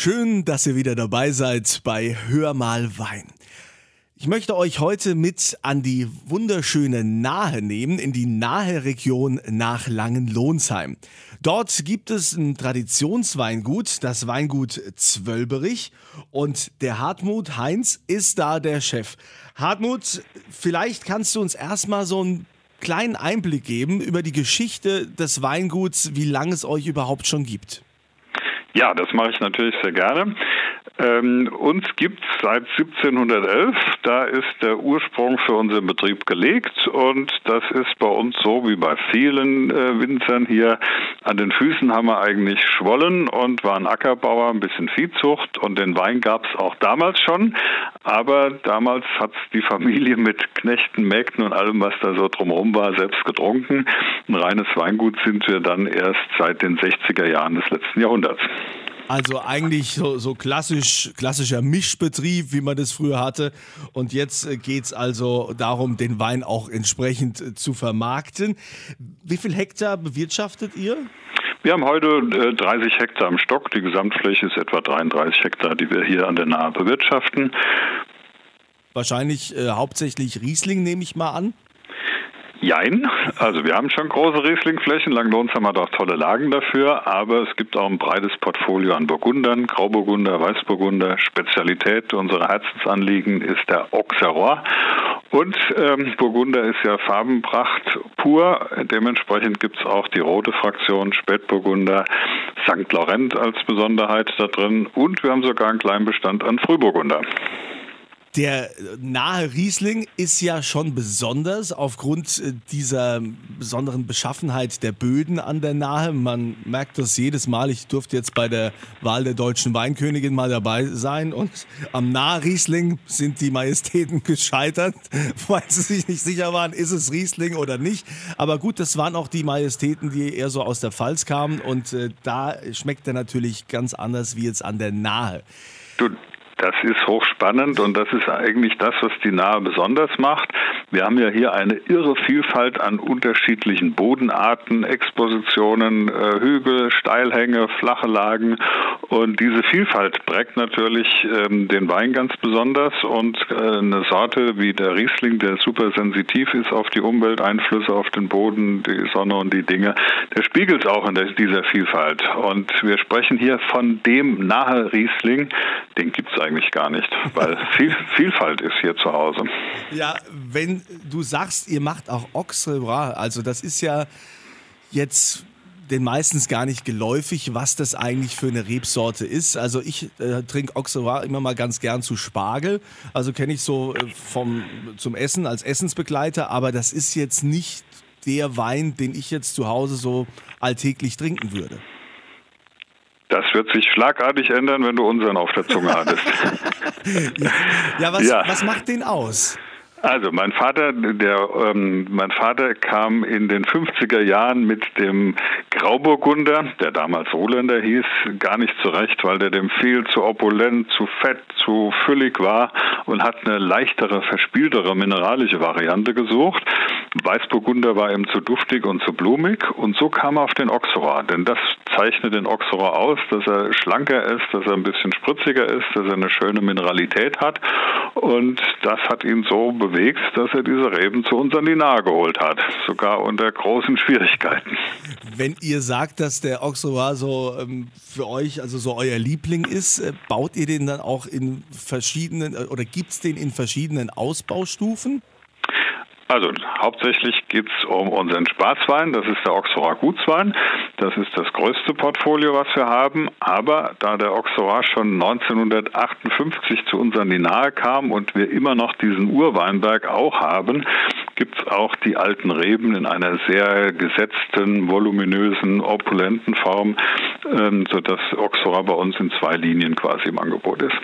Schön, dass ihr wieder dabei seid bei Hör mal Wein. Ich möchte euch heute mit an die wunderschöne Nahe nehmen, in die nahe Region nach Langenlohnsheim. Dort gibt es ein Traditionsweingut, das Weingut Zwölberich und der Hartmut Heinz ist da der Chef. Hartmut, vielleicht kannst du uns erstmal so einen kleinen Einblick geben über die Geschichte des Weinguts, wie lange es euch überhaupt schon gibt. Ja, das mache ich natürlich sehr gerne. Ähm, uns gibt es seit 1711. Da ist der Ursprung für unseren Betrieb gelegt und das ist bei uns so wie bei vielen äh, Winzern hier. An den Füßen haben wir eigentlich Schwollen und waren Ackerbauer, ein bisschen Viehzucht und den Wein gab es auch damals schon. Aber damals hat die Familie mit Knechten, Mägden und allem, was da so drumherum war, selbst getrunken. Ein reines Weingut sind wir dann erst seit den 60er Jahren des letzten Jahrhunderts. Also eigentlich so, so klassisch, klassischer Mischbetrieb, wie man das früher hatte. Und jetzt äh, geht es also darum, den Wein auch entsprechend äh, zu vermarkten. Wie viel Hektar bewirtschaftet ihr? Wir haben heute 30 äh, Hektar am Stock. Die Gesamtfläche ist etwa 33 Hektar, die wir hier an der Nahe bewirtschaften. Wahrscheinlich äh, hauptsächlich Riesling, nehme ich mal an. Jein, also wir haben schon große Rieslingflächen, Langlonsheim hat auch tolle Lagen dafür, aber es gibt auch ein breites Portfolio an Burgundern, Grauburgunder, Weißburgunder. Spezialität unserer Herzensanliegen ist der Auxerrois und ähm, Burgunder ist ja Farbenpracht pur, dementsprechend gibt es auch die rote Fraktion, Spätburgunder, St. Laurent als Besonderheit da drin und wir haben sogar einen kleinen Bestand an Frühburgunder. Der nahe Riesling ist ja schon besonders aufgrund äh, dieser besonderen Beschaffenheit der Böden an der Nahe. Man merkt das jedes Mal. Ich durfte jetzt bei der Wahl der deutschen Weinkönigin mal dabei sein und am nahe Riesling sind die Majestäten gescheitert, weil sie sich nicht sicher waren, ist es Riesling oder nicht. Aber gut, das waren auch die Majestäten, die eher so aus der Pfalz kamen und äh, da schmeckt er natürlich ganz anders wie jetzt an der Nahe. Du, das ist hochspannend und das ist eigentlich das, was die Nahe besonders macht. Wir haben ja hier eine irre Vielfalt an unterschiedlichen Bodenarten, Expositionen, äh, Hügel, Steilhänge, flache Lagen und diese Vielfalt prägt natürlich ähm, den Wein ganz besonders und äh, eine Sorte wie der Riesling, der super sensitiv ist auf die Umwelteinflüsse, auf den Boden, die Sonne und die Dinge, der spiegelt auch in dieser Vielfalt. Und wir sprechen hier von dem nahe Riesling, den gibt es gar nicht, weil viel, Vielfalt ist hier zu Hause. Ja, wenn du sagst, ihr macht auch Auxerrois, also das ist ja jetzt den meistens gar nicht geläufig, was das eigentlich für eine Rebsorte ist. Also ich äh, trinke Auxerrois immer mal ganz gern zu Spargel. Also kenne ich so äh, vom, zum Essen als Essensbegleiter, aber das ist jetzt nicht der Wein, den ich jetzt zu Hause so alltäglich trinken würde. Das wird sich schlagartig ändern, wenn du unseren auf der Zunge hattest. ja, ja, was, ja. was macht den aus? Also mein Vater, der ähm, mein Vater kam in den 50er Jahren mit dem Grauburgunder, der damals Roländer hieß, gar nicht zurecht, weil der dem viel zu opulent, zu fett, zu füllig war und hat eine leichtere, verspieltere mineralische Variante gesucht. Weißburgunder war ihm zu duftig und zu blumig und so kam er auf den Auxerrois, denn das zeichnet den Auxerrois aus, dass er schlanker ist, dass er ein bisschen spritziger ist, dass er eine schöne Mineralität hat und das hat ihn so bewegt, dass er diese Reben zu uns an die Nahe geholt hat, sogar unter großen Schwierigkeiten. Wenn ihr sagt, dass der Auxerrois so ähm, für euch, also so euer Liebling ist, äh, baut ihr den dann auch in verschiedenen äh, oder gibt es den in verschiedenen Ausbaustufen? Also hauptsächlich geht es um unseren Spaßwein, das ist der Auxerrois Gutswein. Das ist das größte Portfolio, was wir haben. Aber da der Auxerrois schon 1958 zu uns an die Nahe kam und wir immer noch diesen Urweinberg auch haben, gibt es auch die alten Reben in einer sehr gesetzten, voluminösen, opulenten Form, ähm, sodass Auxerrois bei uns in zwei Linien quasi im Angebot ist.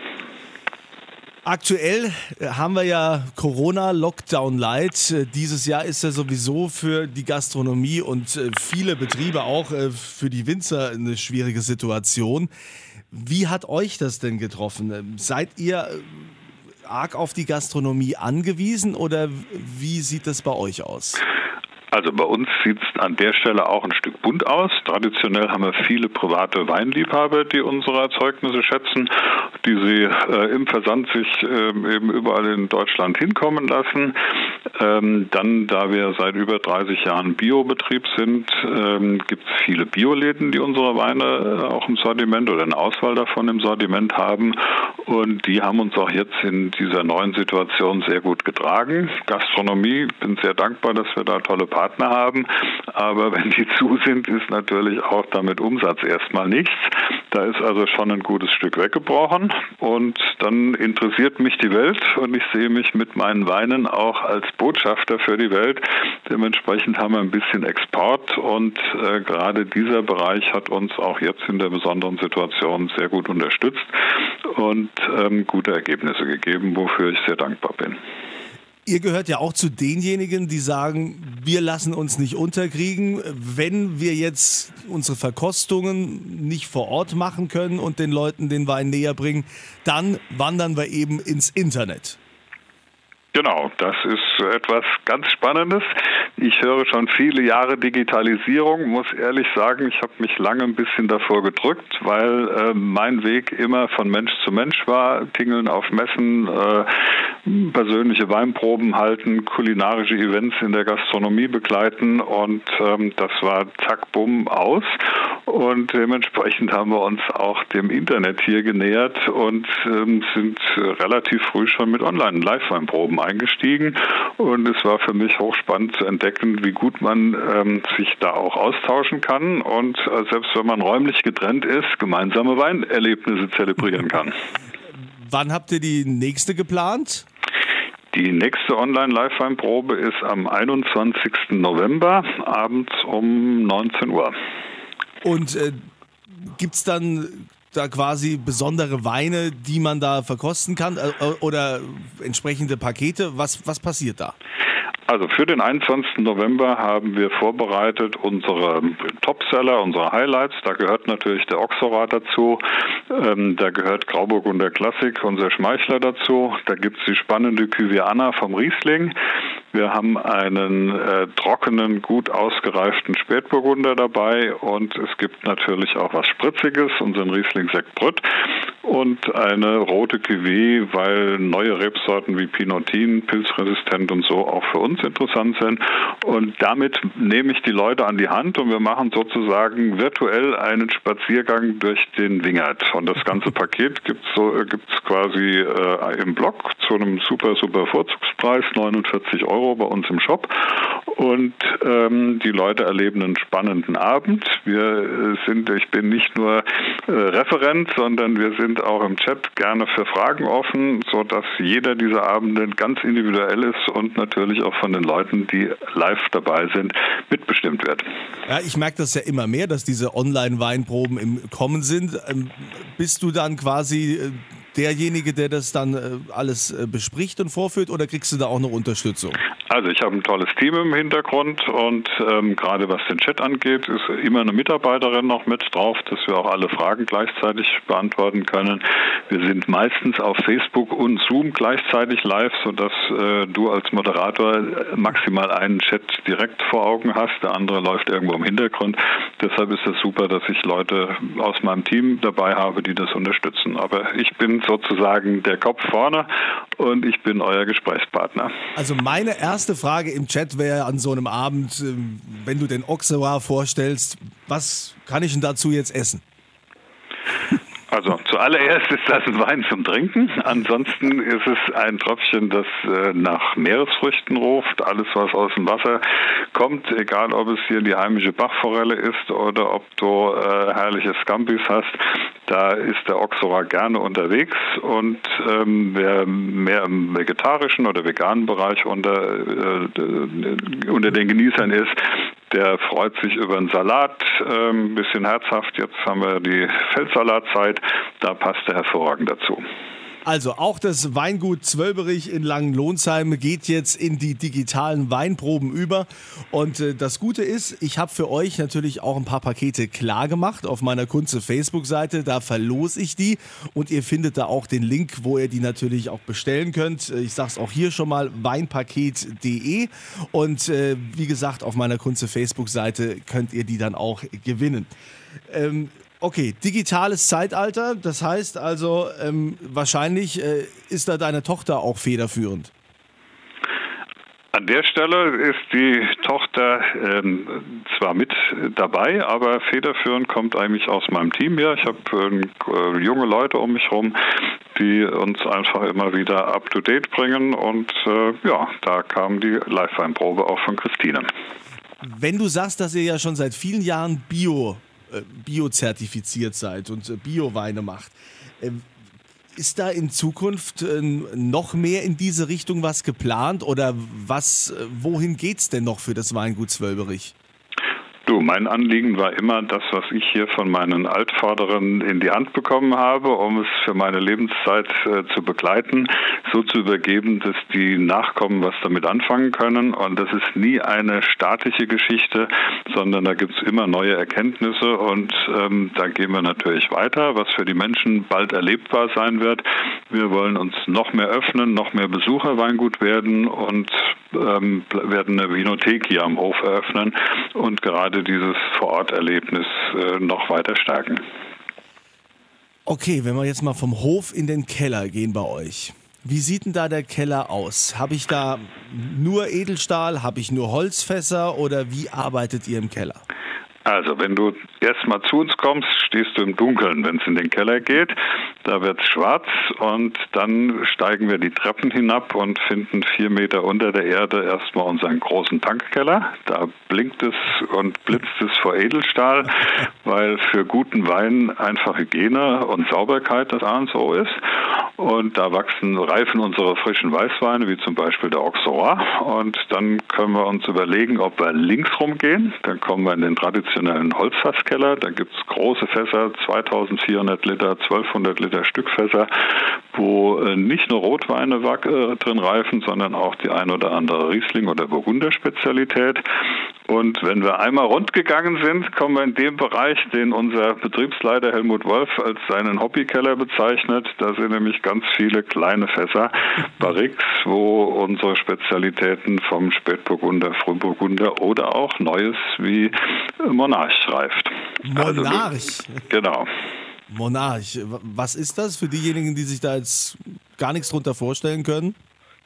Aktuell äh, haben wir ja Corona-Lockdown Light. Äh, dieses Jahr ist ja sowieso für die Gastronomie und äh, viele Betriebe auch für die Winzer eine schwierige Situation. Wie hat euch das denn getroffen? Ähm, seid ihr arg auf die Gastronomie angewiesen oder wie sieht das bei euch aus? Also bei uns sieht es an der Stelle auch ein Stück bunt aus. Traditionell haben wir viele private Weinliebhaber, die unsere Erzeugnisse schätzen, die sie äh, im Versand sich äh, eben überall in Deutschland hinkommen lassen. Ähm, dann, da wir seit über 30 Jahren Biobetrieb sind, ähm, gibt es viele Bioläden, die unsere Weine äh, auch im Sortiment oder eine Auswahl davon im Sortiment haben. Und die haben uns auch jetzt in dieser neuen Situation sehr gut getragen. Gastronomie, bin sehr dankbar, dass wir da tolle Partner Partner haben. Aber wenn die zu sind, ist natürlich auch damit Umsatz erstmal nichts. Da ist also schon ein gutes Stück weggebrochen. Und dann interessiert mich die Welt und ich sehe mich mit meinen Weinen auch als Botschafter für die Welt. Dementsprechend haben wir ein bisschen Export und äh, gerade dieser Bereich hat uns auch jetzt in der besonderen Situation sehr gut unterstützt und ähm, gute Ergebnisse gegeben, wofür ich sehr dankbar bin. Ihr gehört ja auch zu denjenigen, die sagen, wir lassen uns nicht unterkriegen. Wenn wir jetzt unsere Verkostungen nicht vor Ort machen können und den Leuten den Wein näher bringen, dann wandern wir eben ins Internet. Genau, das ist etwas ganz Spannendes. Ich höre schon viele Jahre Digitalisierung, muss ehrlich sagen, ich habe mich lange ein bisschen davor gedrückt, weil äh, mein Weg immer von Mensch zu Mensch war, Tingeln auf Messen, äh, persönliche Weinproben halten, kulinarische Events in der Gastronomie begleiten und ähm, das war zack, bumm, aus. Und dementsprechend haben wir uns auch dem Internet hier genähert und ähm, sind relativ früh schon mit Online-Live-Weinproben eingestiegen. Und es war für mich hochspannend zu entdecken, wie gut man ähm, sich da auch austauschen kann und äh, selbst wenn man räumlich getrennt ist, gemeinsame Weinerlebnisse zelebrieren kann. Wann habt ihr die nächste geplant? Die nächste Online-Live-Weinprobe ist am 21. November abends um 19 Uhr. Und äh, gibt es dann da quasi besondere Weine, die man da verkosten kann äh, oder entsprechende Pakete? Was, was passiert da? Also für den 21. November haben wir vorbereitet unsere Topseller, unsere Highlights. Da gehört natürlich der Oxorat dazu. Ähm, da gehört Grauburgunder Klassik, unser Schmeichler dazu. Da gibt es die spannende Cuviana vom Riesling. Wir haben einen äh, trockenen, gut ausgereiften Spätburgunder dabei und es gibt natürlich auch was Spritziges, unseren Riesling Sekt Brütt und eine rote Cuvée, weil neue Rebsorten wie Pinotin, pilzresistent und so auch für uns interessant sind. Und damit nehme ich die Leute an die Hand und wir machen sozusagen virtuell einen Spaziergang durch den Wingert. Und das ganze Paket gibt es so, gibt's quasi äh, im Blog zu einem super, super Vorzugspreis, 49 Euro bei uns im Shop. Und ähm, die Leute erleben einen spannenden Abend. Wir sind, ich bin nicht nur äh, Referent, sondern wir sind auch im Chat gerne für Fragen offen, sodass jeder dieser Abende ganz individuell ist und natürlich auch von den Leuten, die live dabei sind, mitbestimmt wird. Ja, ich merke das ja immer mehr, dass diese Online-Weinproben im Kommen sind. Ähm, bist du dann quasi äh, derjenige, der das dann äh, alles äh, bespricht und vorführt oder kriegst du da auch noch Unterstützung? Also ich habe ein tolles Team im Hintergrund und ähm, gerade was den Chat angeht, ist immer eine Mitarbeiterin noch mit drauf, dass wir auch alle Fragen gleichzeitig beantworten können. Wir sind meistens auf Facebook und Zoom gleichzeitig live, sodass äh, du als Moderator maximal einen Chat direkt vor Augen hast, der andere läuft irgendwo im Hintergrund. Deshalb ist es super, dass ich Leute aus meinem Team dabei habe, die das unterstützen. Aber ich bin sozusagen der Kopf vorne und ich bin euer Gesprächspartner. Also meine erste Frage im Chat wäre an so einem Abend, ähm, wenn du den Oxewa vorstellst, was kann ich denn dazu jetzt essen? Also zuallererst ist das ein Wein zum Trinken. Ansonsten ist es ein Tröpfchen, das äh, nach Meeresfrüchten ruft. Alles, was aus dem Wasser kommt, egal ob es hier die heimische Bachforelle ist oder ob du äh, herrliche Scampis hast, da ist der Oxora gerne unterwegs. Und ähm, wer mehr im vegetarischen oder veganen Bereich unter, äh, unter den Genießern ist, der freut sich über einen Salat, ein ähm, bisschen herzhaft. Jetzt haben wir die Feldsalatzeit, da passt er hervorragend dazu. Also auch das Weingut Zwölberich in Langenlohnsheim geht jetzt in die digitalen Weinproben über. Und äh, das Gute ist, ich habe für euch natürlich auch ein paar Pakete klar gemacht auf meiner Kunze Facebook-Seite. Da verlose ich die und ihr findet da auch den Link, wo ihr die natürlich auch bestellen könnt. Ich sage es auch hier schon mal, weinpaket.de. Und äh, wie gesagt, auf meiner Kunze Facebook-Seite könnt ihr die dann auch gewinnen. Ähm, Okay, digitales Zeitalter, das heißt also, ähm, wahrscheinlich äh, ist da deine Tochter auch federführend. An der Stelle ist die Tochter ähm, zwar mit dabei, aber federführend kommt eigentlich aus meinem Team her. Ich habe äh, junge Leute um mich herum, die uns einfach immer wieder up to date bringen und äh, ja, da kam die Live-Weinprobe auch von Christine. Wenn du sagst, dass ihr ja schon seit vielen Jahren Bio biozertifiziert seid und äh, Bioweine macht. Ähm, ist da in Zukunft äh, noch mehr in diese Richtung was geplant oder was, wohin geht es denn noch für das Weingut Zwölberich? Du, mein Anliegen war immer das, was ich hier von meinen Altvorderen in die Hand bekommen habe, um es für meine Lebenszeit äh, zu begleiten, so zu übergeben, dass die Nachkommen was damit anfangen können. Und das ist nie eine statische Geschichte, sondern da gibt es immer neue Erkenntnisse und ähm, da gehen wir natürlich weiter, was für die Menschen bald erlebbar sein wird. Wir wollen uns noch mehr öffnen, noch mehr Besucherweingut werden und ähm, werden eine Vinothek hier am Hof eröffnen und gerade dieses Vororterlebnis äh, noch weiter stärken. Okay, wenn wir jetzt mal vom Hof in den Keller gehen bei euch. Wie sieht denn da der Keller aus? Habe ich da nur Edelstahl? Habe ich nur Holzfässer? Oder wie arbeitet ihr im Keller? Also, wenn du erstmal zu uns kommst, stehst du im Dunkeln, wenn es in den Keller geht. Da wird es schwarz und dann steigen wir die Treppen hinab und finden vier Meter unter der Erde erstmal unseren großen Tankkeller. Da blinkt es und blitzt es vor Edelstahl, weil für guten Wein einfach Hygiene und Sauberkeit das A und O ist. Und da wachsen, reifen unsere frischen Weißweine, wie zum Beispiel der Auxerrois. Und dann können wir uns überlegen, ob wir links rumgehen. Dann kommen wir in den traditionellen Holzfasskeller. Da gibt es große Fässer, 2400 Liter, 1200 Liter Stückfässer, wo äh, nicht nur Rotweine äh, drin reifen, sondern auch die ein oder andere Riesling- oder Burgunder-Spezialität. Und wenn wir einmal rund gegangen sind, kommen wir in den Bereich, den unser Betriebsleiter Helmut Wolf als seinen Hobbykeller bezeichnet. Da sind nämlich ganz viele kleine Fässer, Barriques, wo unsere Spezialitäten vom Spätburgunder, Frühburgunder oder auch Neues wie Monarch reift. Also Monarch? Also, genau. Monarch, was ist das für diejenigen, die sich da jetzt gar nichts drunter vorstellen können?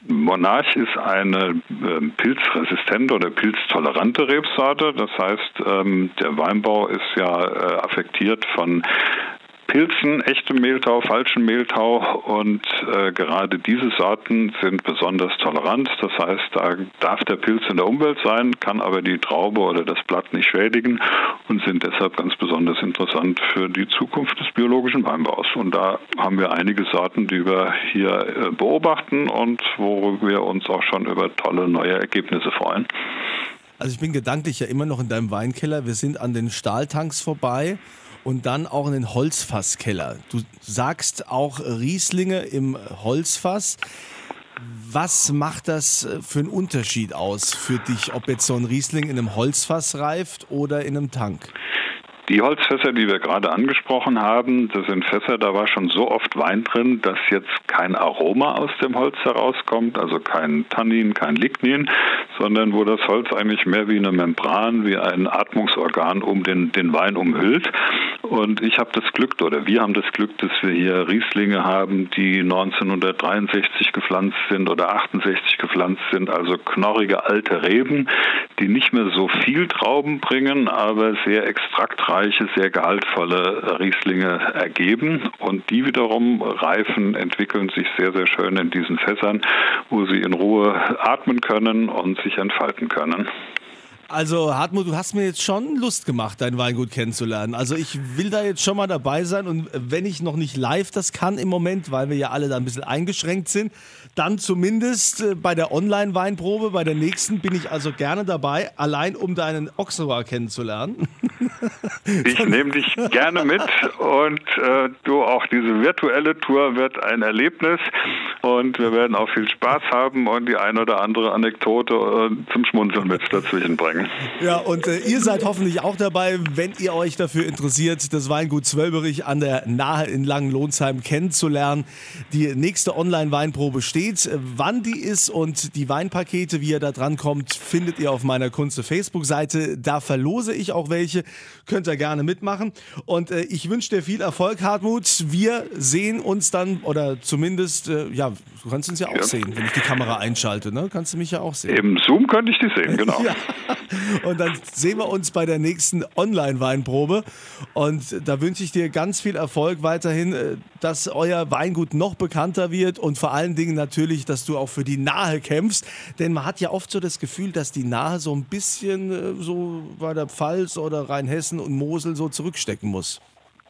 Monarch ist eine äh, pilzresistente oder pilztolerante Rebsorte. Das heißt, ähm, der Weinbau ist ja äh, affektiert von Pilzen, echtem Mehltau, falschen Mehltau und äh, gerade diese Sorten sind besonders tolerant. Das heißt, da darf der Pilz in der Umwelt sein, kann aber die Traube oder das Blatt nicht schädigen und sind deshalb ganz besonders interessant für die Zukunft des biologischen Weinbaus. Und da haben wir einige Sorten, die wir hier äh, beobachten und wo wir uns auch schon über tolle neue Ergebnisse freuen. Also ich bin gedanklich ja immer noch in deinem Weinkeller. Wir sind an den Stahltanks vorbei und dann auch in den Holzfasskeller. Du sagst auch Rieslinge im Holzfass. Was macht das für einen Unterschied aus für dich, ob jetzt so ein Riesling in einem Holzfass reift oder in einem Tank? Die Holzfässer, die wir gerade angesprochen haben, das sind Fässer, da war schon so oft Wein drin, dass jetzt kein Aroma aus dem Holz herauskommt, also kein Tannin, kein Lignin, sondern wo das Holz eigentlich mehr wie eine Membran, wie ein Atmungsorgan um den, den Wein umhüllt. Und ich habe das Glück, oder wir haben das Glück, dass wir hier Rieslinge haben, die 1963 gepflanzt sind oder 68 gepflanzt sind, also knorrige alte Reben, die nicht mehr so viel Trauben bringen, aber sehr extraktreich reiche, sehr gehaltvolle Rieslinge ergeben. Und die wiederum reifen, entwickeln sich sehr, sehr schön in diesen Fässern, wo sie in Ruhe atmen können und sich entfalten können. Also Hartmut, du hast mir jetzt schon Lust gemacht, dein Weingut kennenzulernen. Also ich will da jetzt schon mal dabei sein und wenn ich noch nicht live das kann im Moment, weil wir ja alle da ein bisschen eingeschränkt sind, dann zumindest äh, bei der Online-Weinprobe, bei der nächsten bin ich also gerne dabei, allein um deinen Auxerrois kennenzulernen. Ich nehme dich gerne mit und äh, du auch diese virtuelle Tour wird ein Erlebnis und wir werden auch viel Spaß haben und die ein oder andere Anekdote äh, zum Schmunzeln mit dazwischen bringen. Ja, und äh, ihr seid hoffentlich auch dabei, wenn ihr euch dafür interessiert, das Weingut Zwölberich an der Nahe in Langenlohnsheim kennenzulernen. Die nächste Online-Weinprobe steht. Wann die ist und die Weinpakete, wie ihr da dran kommt, findet ihr auf meiner Kunze Facebook-Seite. Da verlose ich auch welche. Könnt ihr gerne mitmachen. Und äh, ich wünsche dir viel Erfolg, Hartmut. Wir sehen uns dann, oder zumindest, äh, ja, du kannst uns ja auch ja. sehen, wenn ich die Kamera einschalte. Ne? Kannst du mich ja auch sehen. Im Zoom könnte ich dich sehen, genau. ja. Und dann sehen wir uns bei der nächsten Online-Weinprobe. Und da wünsche ich dir ganz viel Erfolg weiterhin, äh, dass euer Weingut noch bekannter wird und vor allen Dingen natürlich, dass du auch für die Nahe kämpfst. Denn man hat ja oft so das Gefühl, dass die Nahe so ein bisschen äh, so bei der Pfalz oder Rheinhessen und Mosel so zurückstecken muss.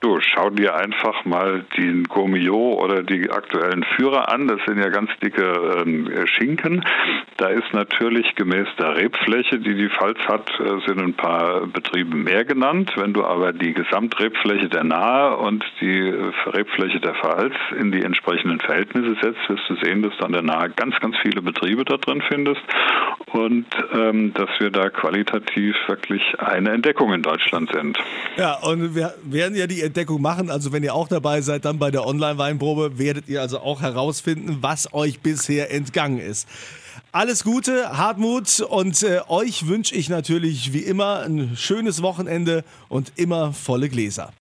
Du, schau dir einfach mal den Gourmillot oder die aktuellen Führer an. Das sind ja ganz dicke ähm, Schinken. Da ist natürlich gemäß der Rebfläche, die die Pfalz hat, äh, sind ein paar Betriebe mehr genannt. Wenn du aber die Gesamtrebfläche der Nahe und die äh, Rebfläche der Pfalz in die entsprechenden Verhältnisse setzt, wirst du sehen, dass du an der Nahe ganz, ganz viele Betriebe da drin findest und ähm, dass wir da qualitativ wirklich eine Entdeckung in Deutschland sind. Ja, und wir werden ja die Entdeckung machen. Also wenn ihr auch dabei seid, dann bei der Online-Weinprobe werdet ihr also auch herausfinden, was euch bisher entgangen ist. Alles Gute, Hartmut und äh, euch wünsche ich natürlich wie immer ein schönes Wochenende und immer volle Gläser.